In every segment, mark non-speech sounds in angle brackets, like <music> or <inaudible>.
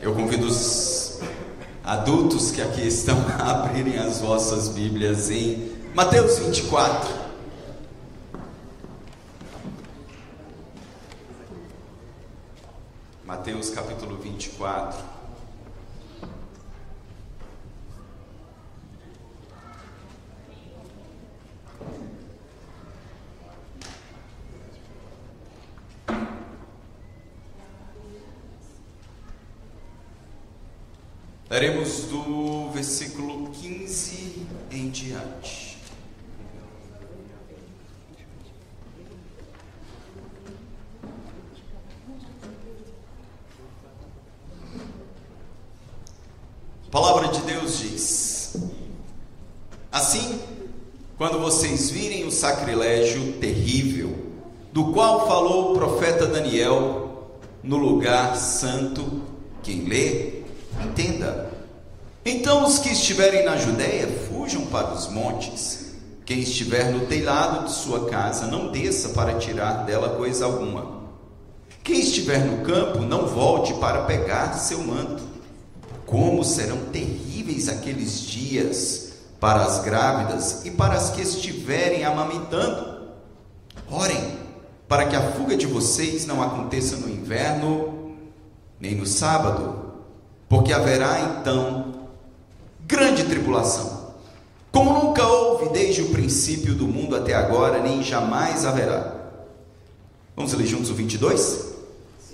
Eu convido os adultos que aqui estão <laughs> a abrirem as vossas Bíblias em Mateus 24. Mateus capítulo 24. Leremos do versículo 15 em diante. A palavra de Deus diz: Assim, quando vocês virem o sacrilégio terrível, do qual falou o profeta Daniel no lugar santo, quem lê, Entenda. Então os que estiverem na Judéia fujam para os montes. Quem estiver no telhado de sua casa, não desça para tirar dela coisa alguma. Quem estiver no campo, não volte para pegar seu manto. Como serão terríveis aqueles dias para as grávidas e para as que estiverem amamentando. Orem, para que a fuga de vocês não aconteça no inverno, nem no sábado, porque haverá então grande tribulação, como nunca houve desde o princípio do mundo até agora, nem jamais haverá. Vamos ler juntos o 22?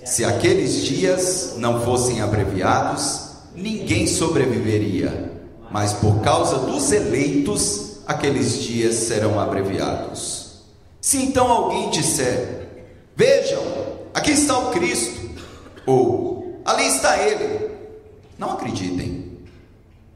Se aqueles dias não fossem abreviados, ninguém sobreviveria, mas por causa dos eleitos, aqueles dias serão abreviados. Se então alguém disser: Vejam, aqui está o Cristo, ou ali está ele, não acreditem.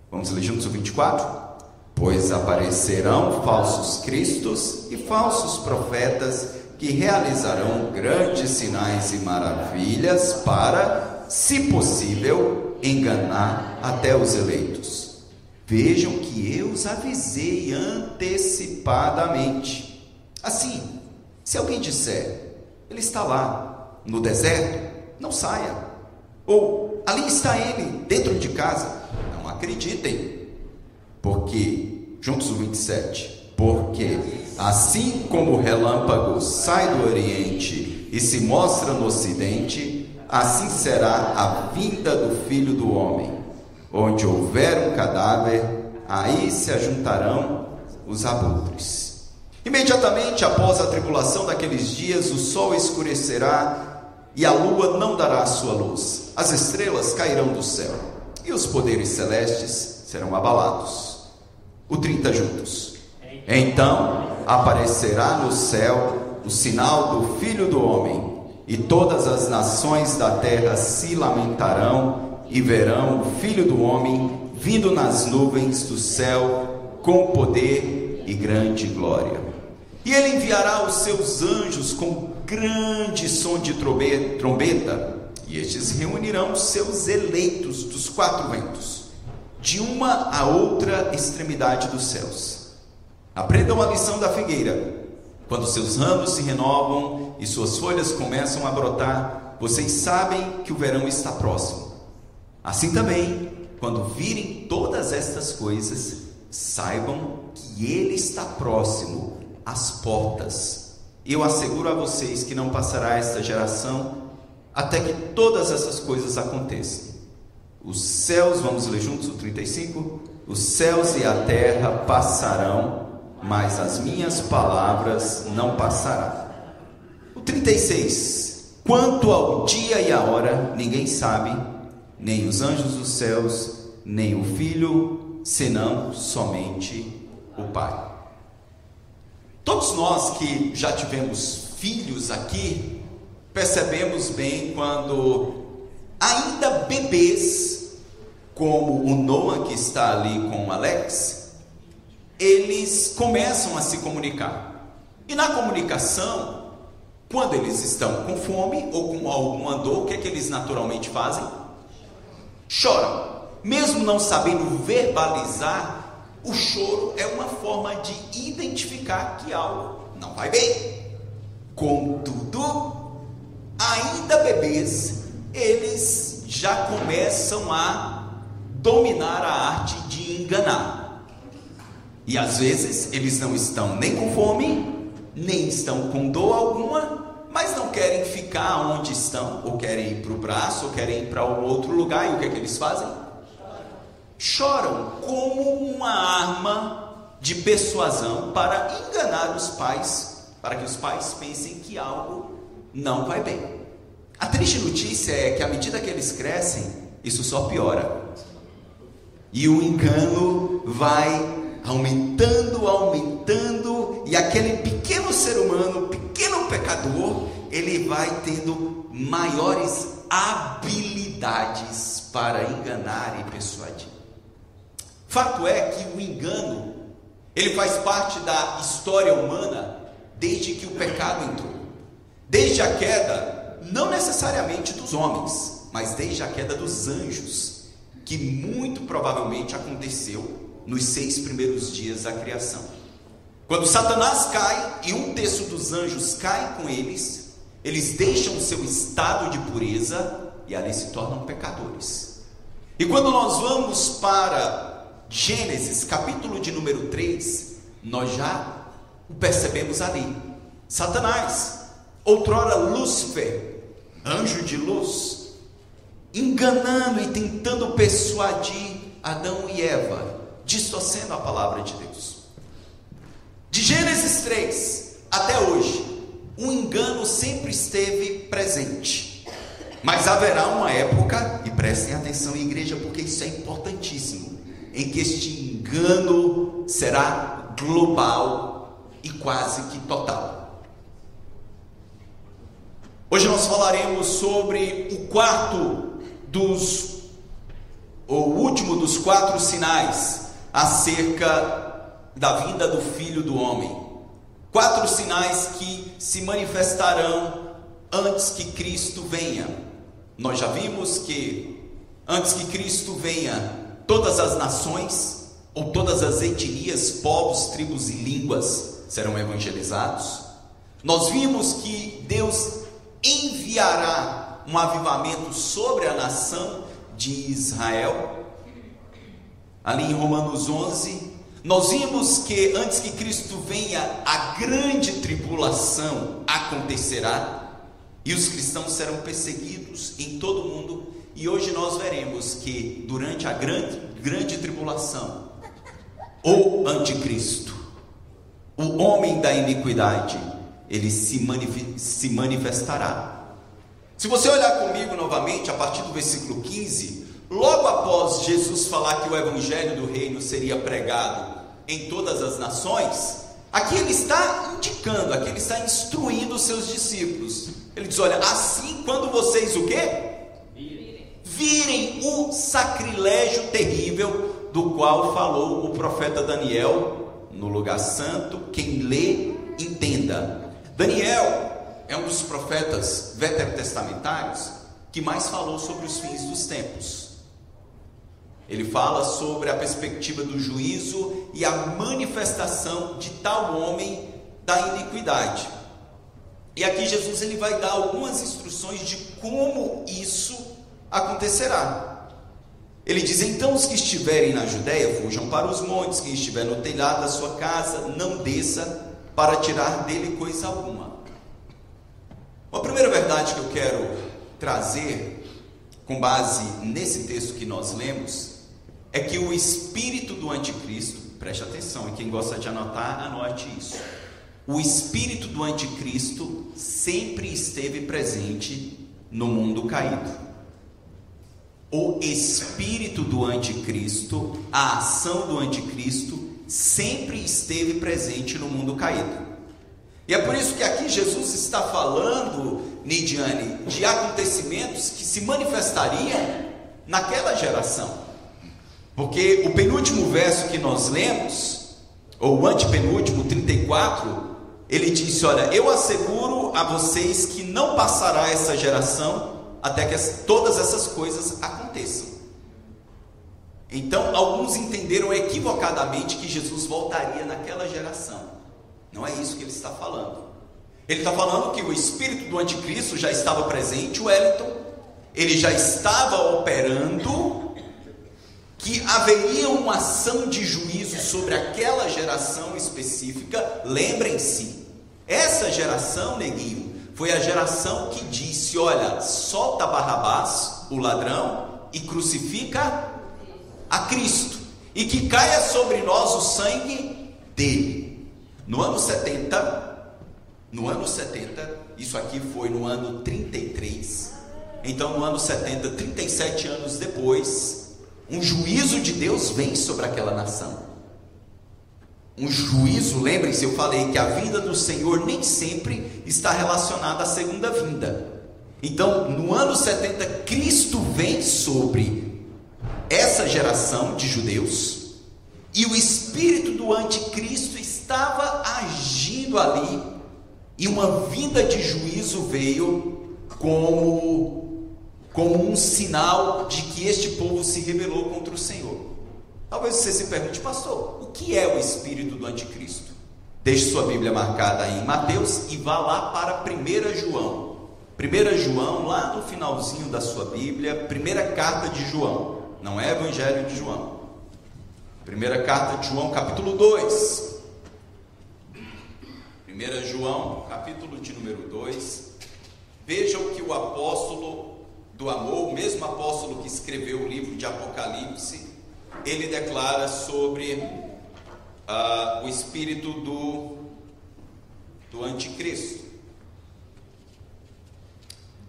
Vamos ler juntos o 24? Pois aparecerão falsos cristos e falsos profetas que realizarão grandes sinais e maravilhas para, se possível, enganar até os eleitos. Vejam que eu os avisei antecipadamente. Assim, se alguém disser, ele está lá, no deserto, não saia. Ou ali está ele, dentro de casa. Não acreditem, porque, juntos o 27, porque assim como o relâmpago sai do Oriente e se mostra no Ocidente, assim será a vinda do Filho do Homem. Onde houver um cadáver, aí se ajuntarão os abutres. Imediatamente após a tribulação daqueles dias, o sol escurecerá e a lua não dará sua luz, as estrelas cairão do céu, e os poderes celestes serão abalados. O 30 juntos. Então aparecerá no céu o sinal do Filho do Homem, e todas as nações da terra se lamentarão e verão o Filho do Homem vindo nas nuvens do céu com poder e grande glória. E ele enviará os seus anjos com grande som de trombeta, e estes reunirão seus eleitos dos quatro ventos, de uma a outra extremidade dos céus. Aprendam a lição da figueira. Quando seus ramos se renovam e suas folhas começam a brotar, vocês sabem que o verão está próximo. Assim também, quando virem todas estas coisas, saibam que ele está próximo às portas. Eu asseguro a vocês que não passará esta geração até que todas essas coisas aconteçam. Os céus, vamos ler juntos o 35? Os céus e a terra passarão, mas as minhas palavras não passarão. O 36. Quanto ao dia e a hora, ninguém sabe, nem os anjos dos céus, nem o filho, senão somente o Pai. Todos nós que já tivemos filhos aqui, percebemos bem quando ainda bebês, como o Noah que está ali com o Alex, eles começam a se comunicar. E na comunicação, quando eles estão com fome ou com alguma dor, o que é que eles naturalmente fazem? Choram. Mesmo não sabendo verbalizar o choro é uma forma de identificar que algo não vai bem. Contudo, ainda bebês, eles já começam a dominar a arte de enganar. E às vezes eles não estão nem com fome, nem estão com dor alguma, mas não querem ficar onde estão, ou querem ir para o braço, ou querem ir para um outro lugar, e o que é que eles fazem? Choram como uma arma de persuasão para enganar os pais, para que os pais pensem que algo não vai bem. A triste notícia é que à medida que eles crescem, isso só piora. E o engano vai aumentando, aumentando, e aquele pequeno ser humano, pequeno pecador, ele vai tendo maiores habilidades para enganar e persuadir. Fato é que o engano, ele faz parte da história humana desde que o pecado entrou. Desde a queda, não necessariamente dos homens, mas desde a queda dos anjos, que muito provavelmente aconteceu nos seis primeiros dias da criação. Quando Satanás cai e um terço dos anjos cai com eles, eles deixam seu estado de pureza e ali se tornam pecadores. E quando nós vamos para Gênesis, capítulo de número 3, nós já o percebemos ali. Satanás, outrora Lúcifer, anjo de luz, enganando e tentando persuadir Adão e Eva, distorcendo a palavra de Deus. De Gênesis 3 até hoje, o engano sempre esteve presente. Mas haverá uma época, e prestem atenção, igreja, porque isso é importantíssimo, em que este engano será global e quase que total. Hoje nós falaremos sobre o quarto dos, ou último dos quatro sinais acerca da vinda do Filho do Homem. Quatro sinais que se manifestarão antes que Cristo venha. Nós já vimos que antes que Cristo venha, todas as nações, ou todas as etnias, povos, tribos e línguas serão evangelizados. Nós vimos que Deus enviará um avivamento sobre a nação de Israel. Ali em Romanos 11, nós vimos que antes que Cristo venha, a grande tribulação acontecerá e os cristãos serão perseguidos em todo o mundo. E hoje nós veremos que durante a grande, grande tribulação, o anticristo, o homem da iniquidade, ele se, se manifestará. Se você olhar comigo novamente, a partir do versículo 15, logo após Jesus falar que o evangelho do reino seria pregado em todas as nações, aqui ele está indicando, aqui ele está instruindo os seus discípulos. Ele diz: Olha, assim quando vocês o quê? Virem o sacrilégio terrível do qual falou o profeta Daniel no lugar santo, quem lê, entenda. Daniel é um dos profetas veterotestamentários que mais falou sobre os fins dos tempos. Ele fala sobre a perspectiva do juízo e a manifestação de tal homem da iniquidade. E aqui Jesus ele vai dar algumas instruções de como isso acontecerá. Ele diz: Então os que estiverem na Judéia fujam para os montes, quem estiver no telhado da sua casa não desça para tirar dele coisa alguma. Uma primeira verdade que eu quero trazer, com base nesse texto que nós lemos, é que o espírito do anticristo, preste atenção, e quem gosta de anotar, anote isso. O espírito do anticristo sempre esteve presente no mundo caído. O espírito do anticristo, a ação do anticristo, sempre esteve presente no mundo caído. E é por isso que aqui Jesus está falando, Nidiane, de acontecimentos que se manifestariam naquela geração. Porque o penúltimo verso que nós lemos, ou o antepenúltimo, 34, ele disse: Olha, eu asseguro a vocês que não passará essa geração até que todas essas coisas aconteçam. Então, alguns entenderam equivocadamente que Jesus voltaria naquela geração. Não é isso que ele está falando. Ele está falando que o espírito do anticristo já estava presente, o Wellington. ele já estava operando, que haveria uma ação de juízo sobre aquela geração específica. Lembrem-se, essa geração, neguinho, foi a geração que disse: Olha, solta Barrabás, o ladrão, e crucifica a Cristo, e que caia sobre nós o sangue dele. No ano 70, no ano 70, isso aqui foi no ano 33. Então, no ano 70, 37 anos depois, um juízo de Deus vem sobre aquela nação. Um juízo, lembrem-se, eu falei que a vinda do Senhor nem sempre está relacionada à segunda vinda. Então, no ano 70, Cristo vem sobre essa geração de judeus, e o espírito do anticristo estava agindo ali, e uma vinda de juízo veio como, como um sinal de que este povo se rebelou contra o Senhor. Talvez você se pergunte, pastor, o que é o espírito do anticristo? Deixe sua Bíblia marcada aí em Mateus e vá lá para 1 João. 1 João, lá no finalzinho da sua Bíblia, primeira carta de João, não é Evangelho de João. Primeira carta de João, capítulo 2. 1 João, capítulo de número 2. Vejam que o apóstolo do amor, o mesmo apóstolo que escreveu o livro de Apocalipse, ele declara sobre uh, o espírito do, do anticristo.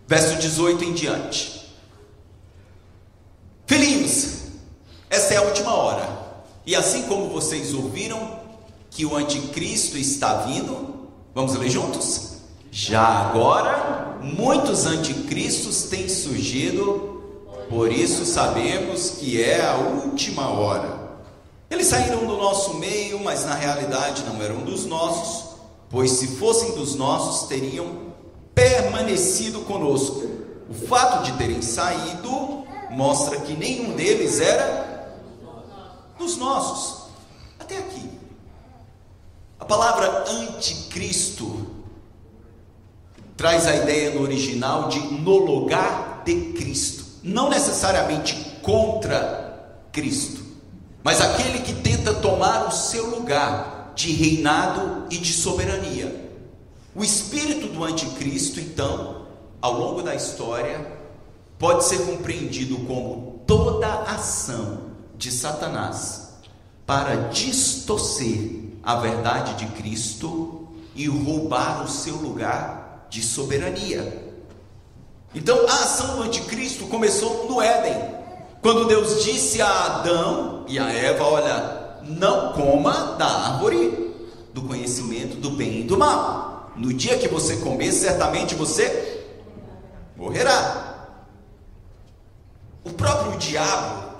Verso 18 em diante. Filhinhos, essa é a última hora. E assim como vocês ouviram que o anticristo está vindo, vamos ler juntos? Já agora, muitos anticristos têm surgido, por isso sabemos que é a última hora. Eles saíram do nosso meio, mas na realidade não eram dos nossos, pois se fossem dos nossos, teriam permanecido conosco. O fato de terem saído mostra que nenhum deles era dos nossos. Até aqui. A palavra anticristo traz a ideia no original de no lugar de Cristo, não necessariamente contra Cristo, mas aquele que tenta tomar o seu lugar de reinado e de soberania. O espírito do anticristo, então, ao longo da história, pode ser compreendido como toda ação de Satanás para distorcer a verdade de Cristo e roubar o seu lugar de soberania. Então, a ação do anticristo começou no Éden, quando Deus disse a Adão e a Eva: Olha, não coma da árvore do conhecimento do bem e do mal. No dia que você comer, certamente você morrerá. O próprio diabo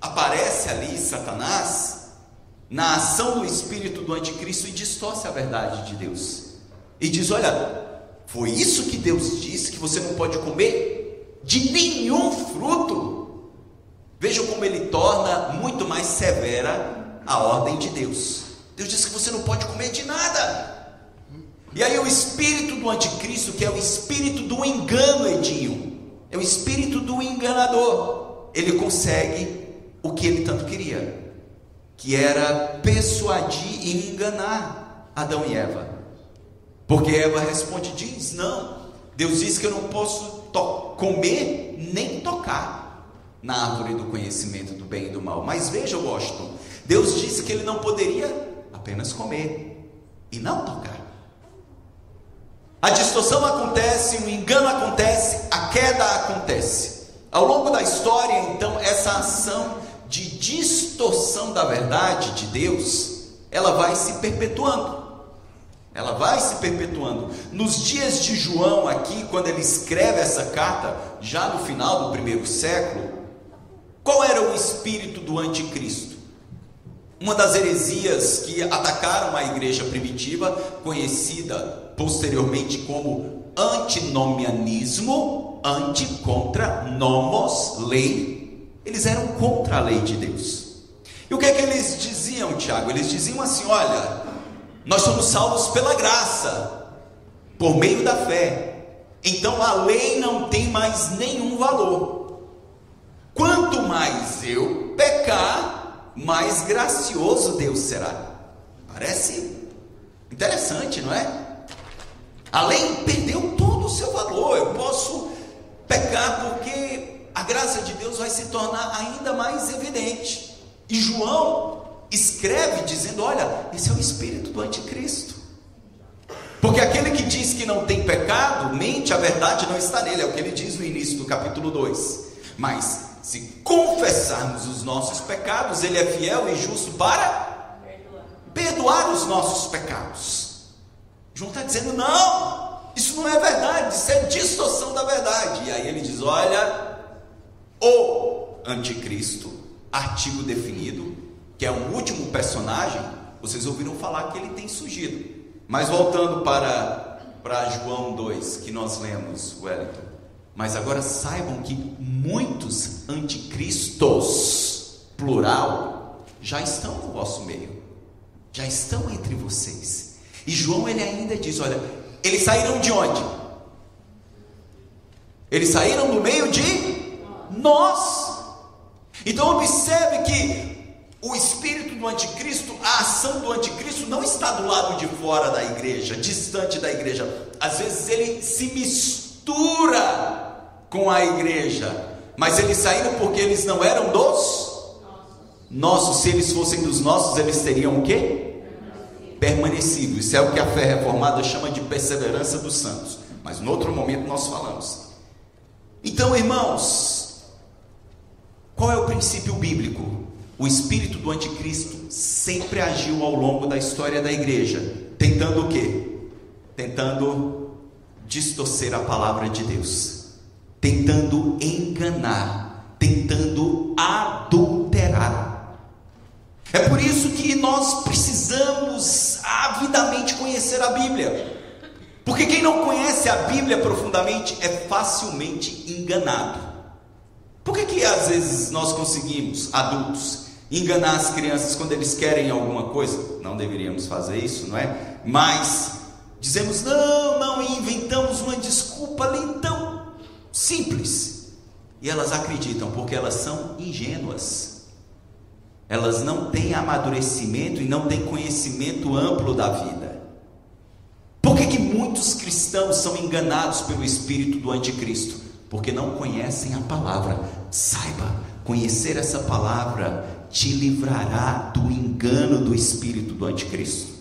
aparece ali, Satanás, na ação do espírito do anticristo e distorce a verdade de Deus. E diz: Olha, foi isso que Deus disse que você não pode comer de nenhum fruto. Vejam como ele torna muito mais severa a ordem de Deus. Deus diz que você não pode comer de nada. E aí o espírito do anticristo, que é o espírito do engano, Edinho, é o espírito do enganador. Ele consegue o que ele tanto queria, que era persuadir e enganar Adão e Eva. Porque Eva responde, diz, não, Deus disse que eu não posso comer nem tocar na árvore do conhecimento do bem e do mal. Mas veja, Washington, Deus disse que ele não poderia apenas comer e não tocar. A distorção acontece, o engano acontece, a queda acontece. Ao longo da história, então, essa ação de distorção da verdade de Deus, ela vai se perpetuando. Ela vai se perpetuando. Nos dias de João, aqui, quando ele escreve essa carta, já no final do primeiro século, qual era o espírito do anticristo? Uma das heresias que atacaram a igreja primitiva, conhecida posteriormente como antinomianismo, anti contra nomos, lei. Eles eram contra a lei de Deus. E o que é que eles diziam, Tiago? Eles diziam assim: olha, nós somos salvos pela graça, por meio da fé, então a lei não tem mais nenhum valor. Quanto mais eu pecar, mais gracioso Deus será. Parece interessante, não é? A lei perdeu todo o seu valor. Eu posso pecar porque a graça de Deus vai se tornar ainda mais evidente. E João escreve dizendo: Olha, esse é o espírito do anticristo. Porque aquele que diz que não tem pecado, mente, a verdade não está nele, é o que ele diz no início do capítulo 2. Mas, se confessarmos os nossos pecados, ele é fiel e justo para perdoar os nossos pecados. João está dizendo: não, isso não é verdade, isso é distorção da verdade. E aí ele diz: olha, o anticristo, artigo definido, que é um último personagem, vocês ouviram falar que ele tem surgido. Mas voltando para, para João 2, que nós lemos, Wellington. Mas agora saibam que muitos anticristos, plural, já estão no vosso meio. Já estão entre vocês. E João ele ainda diz: olha, eles saíram de onde? Eles saíram do meio de nós. Então observe que o espírito do anticristo, a ação do anticristo não está do lado de fora da igreja, distante da igreja. Às vezes ele se mistura com a igreja, mas eles saíram porque eles não eram dos nossos. Se eles fossem dos nossos, eles teriam o quê? Permanecido. Isso é o que a fé reformada chama de perseverança dos santos. Mas no outro momento nós falamos. Então, irmãos, qual é o princípio bíblico? O espírito do anticristo sempre agiu ao longo da história da igreja, tentando o quê? Tentando distorcer a palavra de Deus, tentando enganar, tentando adulterar. É por isso que nós precisamos avidamente conhecer a Bíblia. Porque quem não conhece a Bíblia profundamente é facilmente enganado. Por que, que às vezes nós conseguimos, adultos, enganar as crianças quando eles querem alguma coisa. Não deveríamos fazer isso, não é? Mas dizemos não, não, e inventamos uma desculpa ali tão simples. E elas acreditam porque elas são ingênuas. Elas não têm amadurecimento e não têm conhecimento amplo da vida. Por que, que muitos cristãos são enganados pelo espírito do anticristo? Porque não conhecem a palavra. Saiba, conhecer essa palavra te livrará do engano do espírito do anticristo.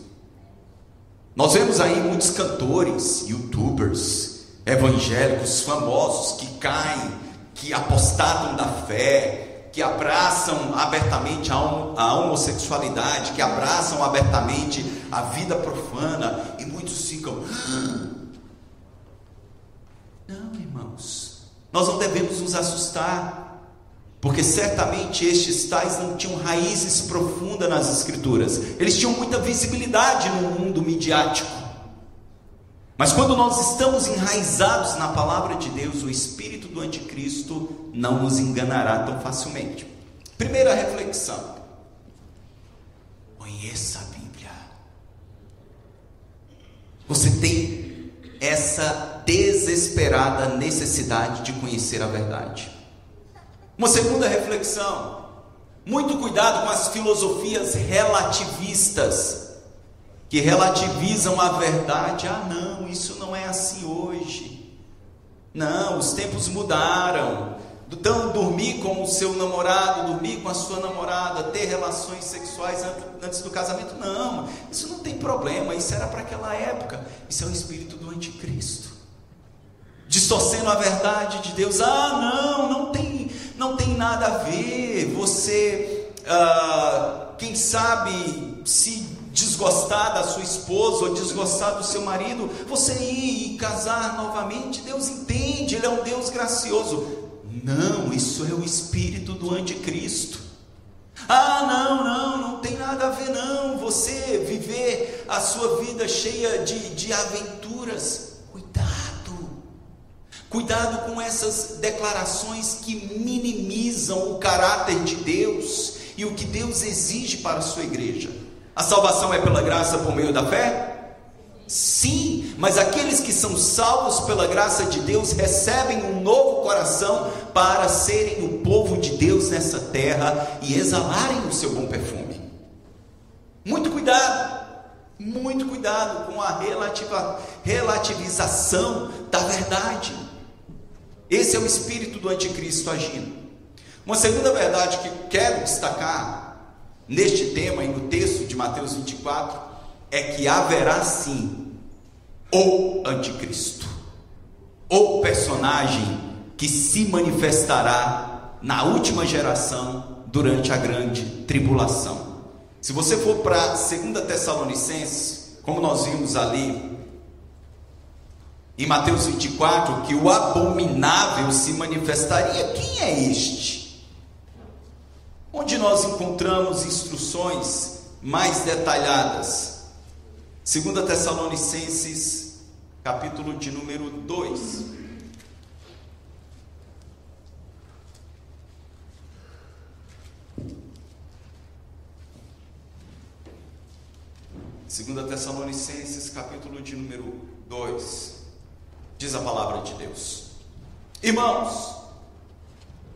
Nós vemos aí muitos cantores, youtubers, evangélicos famosos que caem, que apostatam da fé, que abraçam abertamente a homossexualidade, que abraçam abertamente a vida profana, e muitos ficam. Ah. Não, irmãos, nós não devemos nos assustar porque certamente estes tais não tinham raízes profundas nas Escrituras, eles tinham muita visibilidade no mundo midiático. Mas quando nós estamos enraizados na palavra de Deus, o espírito do anticristo não nos enganará tão facilmente. Primeira reflexão: conheça a Bíblia. Você tem essa desesperada necessidade de conhecer a verdade. Uma segunda reflexão: muito cuidado com as filosofias relativistas, que relativizam a verdade. Ah, não, isso não é assim hoje. Não, os tempos mudaram. Então, dormir com o seu namorado, dormir com a sua namorada, ter relações sexuais antes do casamento, não, isso não tem problema, isso era para aquela época, isso é o espírito do anticristo, distorcendo a verdade de Deus. Ah, não, não tem não tem nada a ver você, ah, quem sabe, se desgostar da sua esposa ou desgostar do seu marido, você ir e casar novamente. Deus entende, Ele é um Deus gracioso. Não, isso é o espírito do anticristo. Ah, não, não, não tem nada a ver, não. Você viver a sua vida cheia de, de aventuras. Cuidado com essas declarações que minimizam o caráter de Deus e o que Deus exige para a sua igreja. A salvação é pela graça por meio da fé? Sim, mas aqueles que são salvos pela graça de Deus recebem um novo coração para serem o povo de Deus nessa terra e exalarem o seu bom perfume. Muito cuidado, muito cuidado com a relativa, relativização da verdade. Esse é o espírito do anticristo agindo. Uma segunda verdade que quero destacar neste tema e no texto de Mateus 24 é que haverá sim o anticristo, o personagem que se manifestará na última geração durante a grande tribulação. Se você for para 2 Tessalonicenses, como nós vimos ali em Mateus 24, que o abominável se manifestaria, quem é este? Onde nós encontramos instruções mais detalhadas? 2 Tessalonicenses, capítulo de número 2. Segunda Tessalonicenses, capítulo de número 2. Diz a palavra de Deus. Irmãos,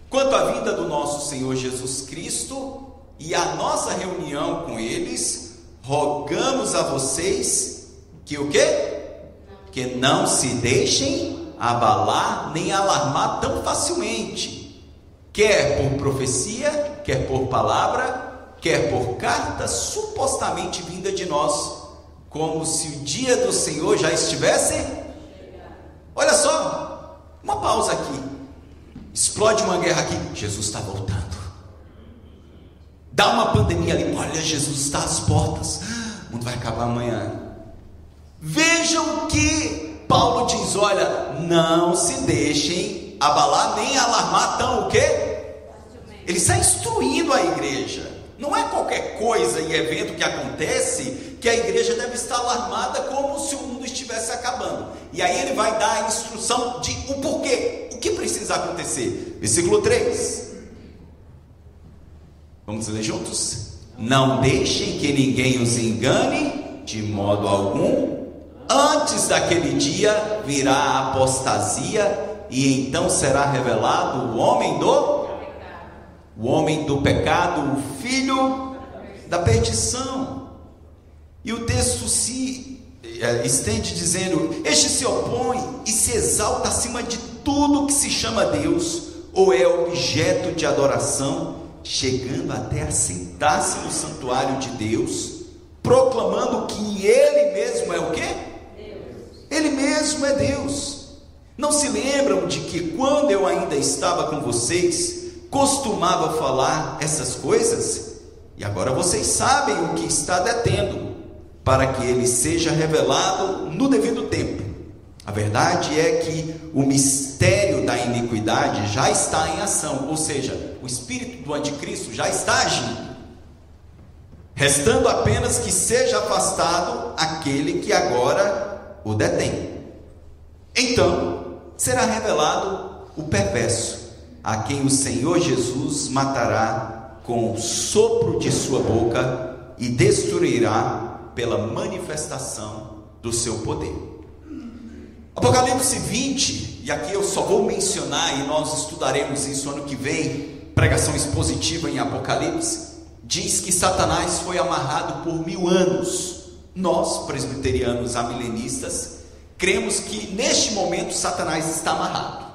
quanto à vinda do nosso Senhor Jesus Cristo e a nossa reunião com eles, rogamos a vocês que o quê? Que não se deixem abalar nem alarmar tão facilmente, quer por profecia, quer por palavra, quer por carta supostamente vinda de nós, como se o dia do Senhor já estivesse. Olha só, uma pausa aqui. Explode uma guerra aqui, Jesus está voltando. Dá uma pandemia ali, olha, Jesus está às portas. O mundo vai acabar amanhã. Vejam que Paulo diz: olha, não se deixem abalar nem alarmar tão o quê? Ele está instruindo a igreja. Não é qualquer coisa e evento que acontece que a igreja deve estar alarmada como se o mundo estivesse acabando. E aí ele vai dar a instrução de o porquê, o que precisa acontecer. Versículo 3. Vamos ler juntos? Não deixem que ninguém os engane de modo algum. Antes daquele dia virá a apostasia e então será revelado o homem do o homem do pecado, o filho da perdição. E o texto se é, estende dizendo: Este se opõe e se exalta acima de tudo que se chama Deus ou é objeto de adoração, chegando até a sentar-se no santuário de Deus, proclamando que Ele mesmo é o quê? Deus. Ele mesmo é Deus. Não se lembram de que quando eu ainda estava com vocês, costumava falar essas coisas, e agora vocês sabem o que está detendo, para que ele seja revelado no devido tempo. A verdade é que o mistério da iniquidade já está em ação, ou seja, o espírito do anticristo já está agindo. Restando apenas que seja afastado aquele que agora o detém. Então será revelado o perverso, a quem o Senhor Jesus matará com o sopro de sua boca e destruirá pela manifestação do seu poder. Apocalipse 20, e aqui eu só vou mencionar e nós estudaremos isso ano que vem, pregação expositiva em Apocalipse, diz que Satanás foi amarrado por mil anos. Nós, presbiterianos amilenistas, cremos que neste momento Satanás está amarrado.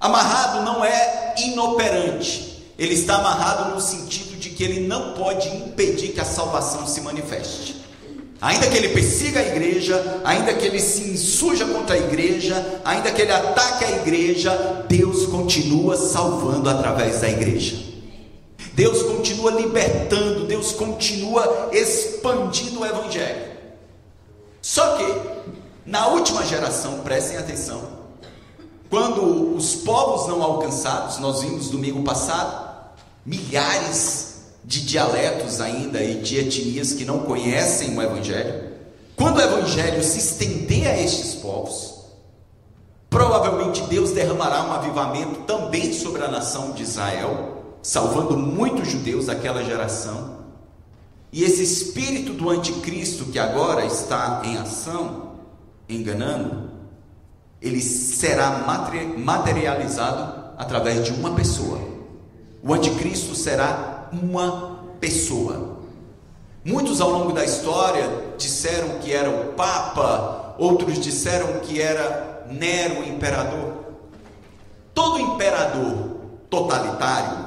Amarrado não é inoperante, ele está amarrado no sentido de que ele não pode impedir que a salvação se manifeste. Ainda que ele persiga a igreja, ainda que ele se insurja contra a igreja, ainda que ele ataque a igreja, Deus continua salvando através da igreja. Deus continua libertando, Deus continua expandindo o evangelho. Só que na última geração, prestem atenção, quando os povos não alcançados, nós vimos domingo passado, milhares de dialetos ainda e de etnias que não conhecem o Evangelho. Quando o Evangelho se estender a estes povos, provavelmente Deus derramará um avivamento também sobre a nação de Israel, salvando muitos judeus daquela geração. E esse espírito do anticristo que agora está em ação, enganando, ele será materializado através de uma pessoa. O anticristo será uma pessoa. Muitos ao longo da história disseram que era o Papa, outros disseram que era Nero, o imperador. Todo imperador totalitário,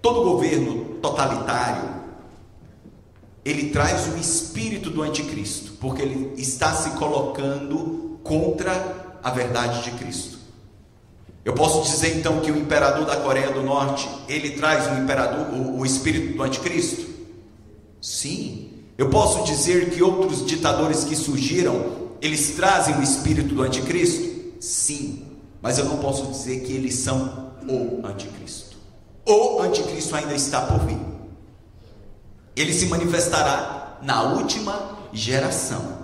todo governo totalitário, ele traz o espírito do anticristo, porque ele está se colocando contra a verdade de Cristo. Eu posso dizer então que o imperador da Coreia do Norte, ele traz o imperador, o, o espírito do anticristo? Sim. Eu posso dizer que outros ditadores que surgiram, eles trazem o espírito do anticristo? Sim. Mas eu não posso dizer que eles são o anticristo. O anticristo ainda está por vir. Ele se manifestará na última geração.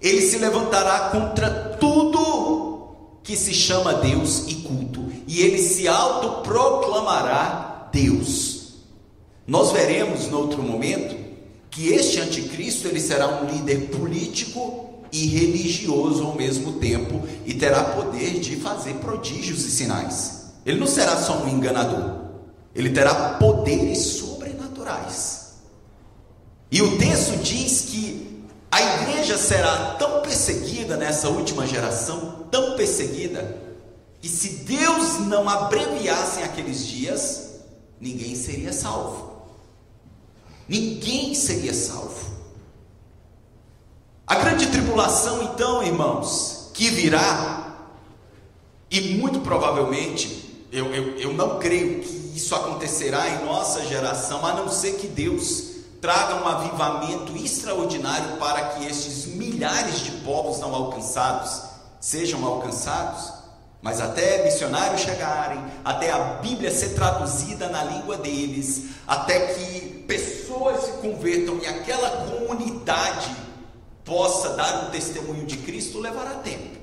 Ele se levantará contra tudo que se chama Deus e culto, e ele se autoproclamará Deus. Nós veremos no outro momento que este anticristo ele será um líder político e religioso ao mesmo tempo e terá poder de fazer prodígios e sinais. Ele não será só um enganador. Ele terá poderes sobrenaturais. E o texto diz que a igreja será tão perseguida nessa última geração, tão perseguida, que se Deus não abreviasse aqueles dias, ninguém seria salvo. Ninguém seria salvo. A grande tribulação, então, irmãos, que virá, e muito provavelmente, eu, eu, eu não creio que isso acontecerá em nossa geração, a não ser que Deus traga um avivamento extraordinário para que estes milhares de povos não alcançados sejam alcançados, mas até missionários chegarem, até a Bíblia ser traduzida na língua deles, até que pessoas se convertam e aquela comunidade possa dar um testemunho de Cristo, levará tempo.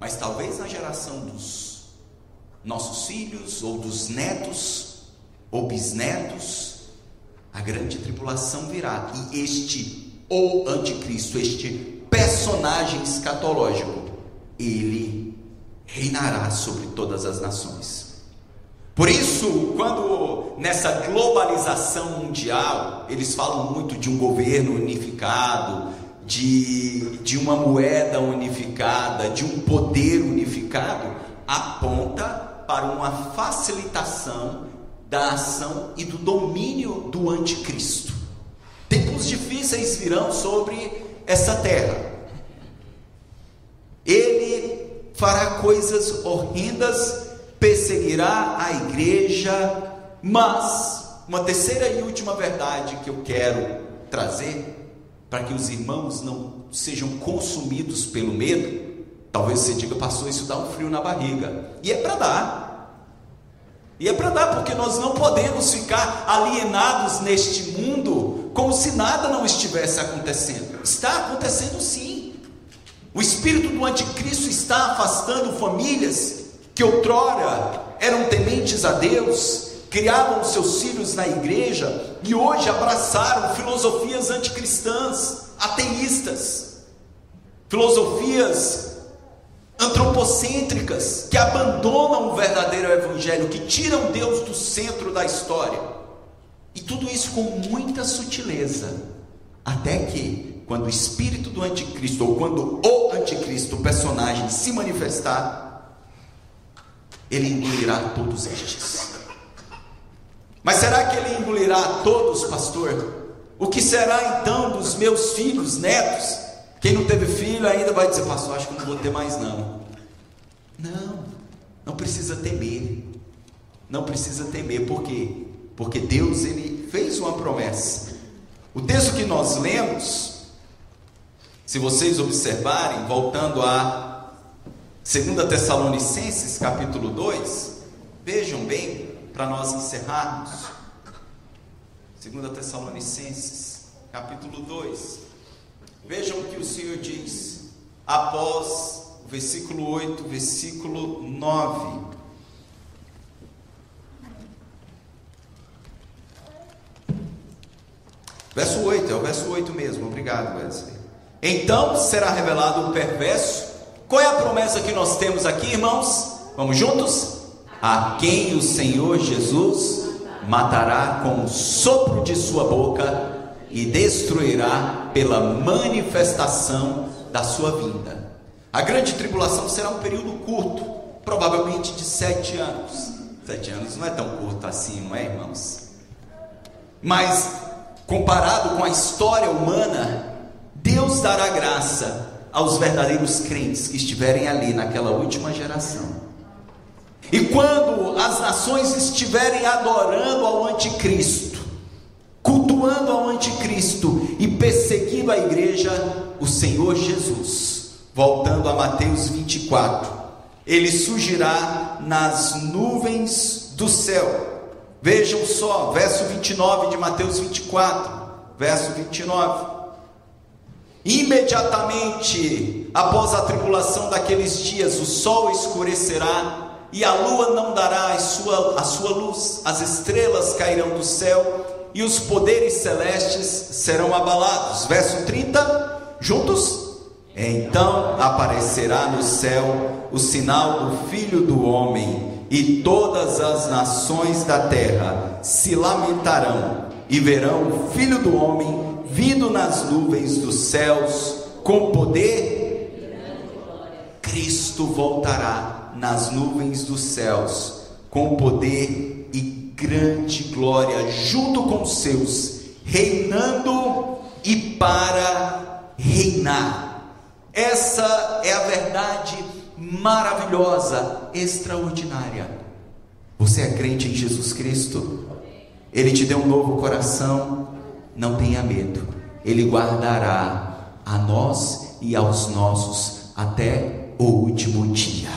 Mas talvez na geração dos nossos filhos, ou dos netos, ou bisnetos, a grande tribulação virá e este, o anticristo, este personagem escatológico, ele reinará sobre todas as nações. Por isso, quando nessa globalização mundial, eles falam muito de um governo unificado, de, de uma moeda unificada, de um poder unificado, aponta para uma facilitação da ação e do domínio do anticristo. Tempos difíceis virão sobre essa terra. Ele fará coisas horrendas, perseguirá a igreja, mas uma terceira e última verdade que eu quero trazer para que os irmãos não sejam consumidos pelo medo. Talvez você diga, pastor, isso dá um frio na barriga. E é para dar. E é para dar, porque nós não podemos ficar alienados neste mundo como se nada não estivesse acontecendo. Está acontecendo sim. O espírito do anticristo está afastando famílias que outrora eram tementes a Deus, criavam seus filhos na igreja e hoje abraçaram filosofias anticristãs, ateístas, filosofias antropocêntricas que abandonam o verdadeiro evangelho, que tiram Deus do centro da história. E tudo isso com muita sutileza, até que quando o espírito do anticristo ou quando o anticristo, o personagem se manifestar, ele engolirá todos estes. Mas será que ele engolirá todos, pastor? O que será então dos meus filhos, netos? Quem não teve filho ainda vai dizer, pastor, acho que não vou ter mais não. Não, não precisa temer. Não precisa temer, por quê? Porque Deus ele fez uma promessa. O texto que nós lemos, se vocês observarem, voltando a 2 Tessalonicenses, capítulo 2, vejam bem, para nós encerrarmos. 2 Tessalonicenses, capítulo 2. Vejam o que o Senhor diz após versículo 8, versículo 9. Verso 8, é o verso 8 mesmo, obrigado, Wesley. Então será revelado o perverso. Qual é a promessa que nós temos aqui, irmãos? Vamos juntos? A quem o Senhor Jesus matará com o sopro de sua boca e destruirá pela manifestação da sua vinda. A grande tribulação será um período curto, provavelmente de sete anos. Sete anos não é tão curto assim, não é, irmãos? Mas, comparado com a história humana, Deus dará graça aos verdadeiros crentes que estiverem ali naquela última geração. E quando as nações estiverem adorando ao anticristo, cultuando ao anticristo e perseguindo a igreja, o Senhor Jesus, voltando a Mateus 24, ele surgirá nas nuvens do céu. Vejam só, verso 29 de Mateus 24, verso 29. Imediatamente após a tribulação daqueles dias, o sol escurecerá e a lua não dará a sua, a sua luz, as estrelas cairão do céu e os poderes celestes serão abalados. Verso 30, juntos? Então aparecerá no céu o sinal do Filho do Homem, e todas as nações da terra se lamentarão e verão o Filho do Homem vindo nas nuvens dos céus com poder. Cristo voltará nas nuvens dos céus, com poder e grande glória, junto com os seus, reinando e para reinar. Essa é a verdade maravilhosa, extraordinária. Você é crente em Jesus Cristo? Ele te deu um novo coração? Não tenha medo, Ele guardará a nós e aos nossos até o último dia.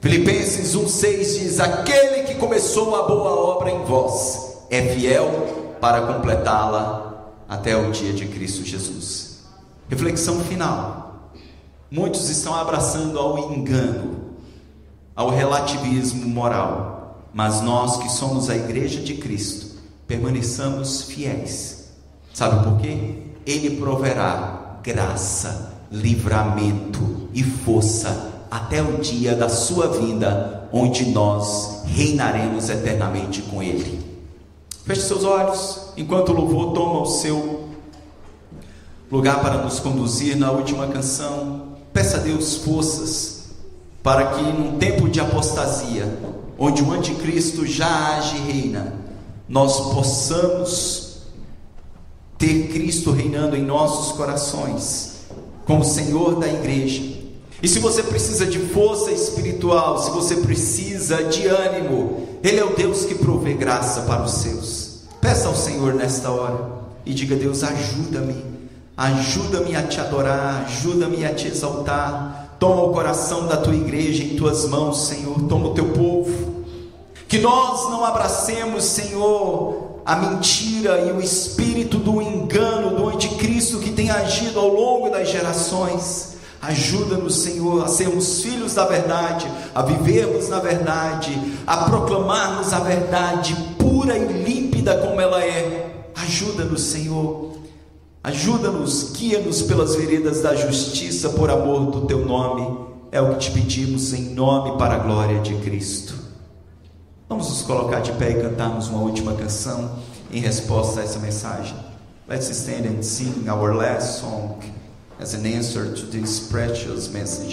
Filipenses 1,6 diz: Aquele que começou a boa obra em vós é fiel para completá-la até o dia de Cristo Jesus. Reflexão final: muitos estão abraçando ao engano, ao relativismo moral, mas nós que somos a igreja de Cristo, permaneçamos fiéis. Sabe por quê? Ele proverá graça, livramento e força até o dia da sua vinda, onde nós reinaremos eternamente com Ele. Feche seus olhos, enquanto o louvor toma o seu lugar para nos conduzir na última canção. Peça a Deus forças para que, num tempo de apostasia, onde o anticristo já age e reina, nós possamos ter Cristo reinando em nossos corações, como Senhor da igreja e se você precisa de força espiritual, se você precisa de ânimo, Ele é o Deus que provê graça para os seus. Peça ao Senhor nesta hora e diga: Deus, ajuda-me, ajuda-me a te adorar, ajuda-me a te exaltar. Toma o coração da tua igreja em tuas mãos, Senhor, toma o teu povo. Que nós não abracemos, Senhor, a mentira e o espírito do engano do anticristo que tem agido ao longo das gerações Ajuda-nos, Senhor, a sermos filhos da verdade, a vivermos na verdade, a proclamarmos a verdade pura e límpida como ela é. Ajuda-nos, Senhor. Ajuda-nos, guia-nos pelas veredas da justiça por amor do teu nome. É o que te pedimos em nome para a glória de Cristo. Vamos nos colocar de pé e cantarmos uma última canção em resposta a essa mensagem. Let's stand and sing our last song. as an answer to this precious message.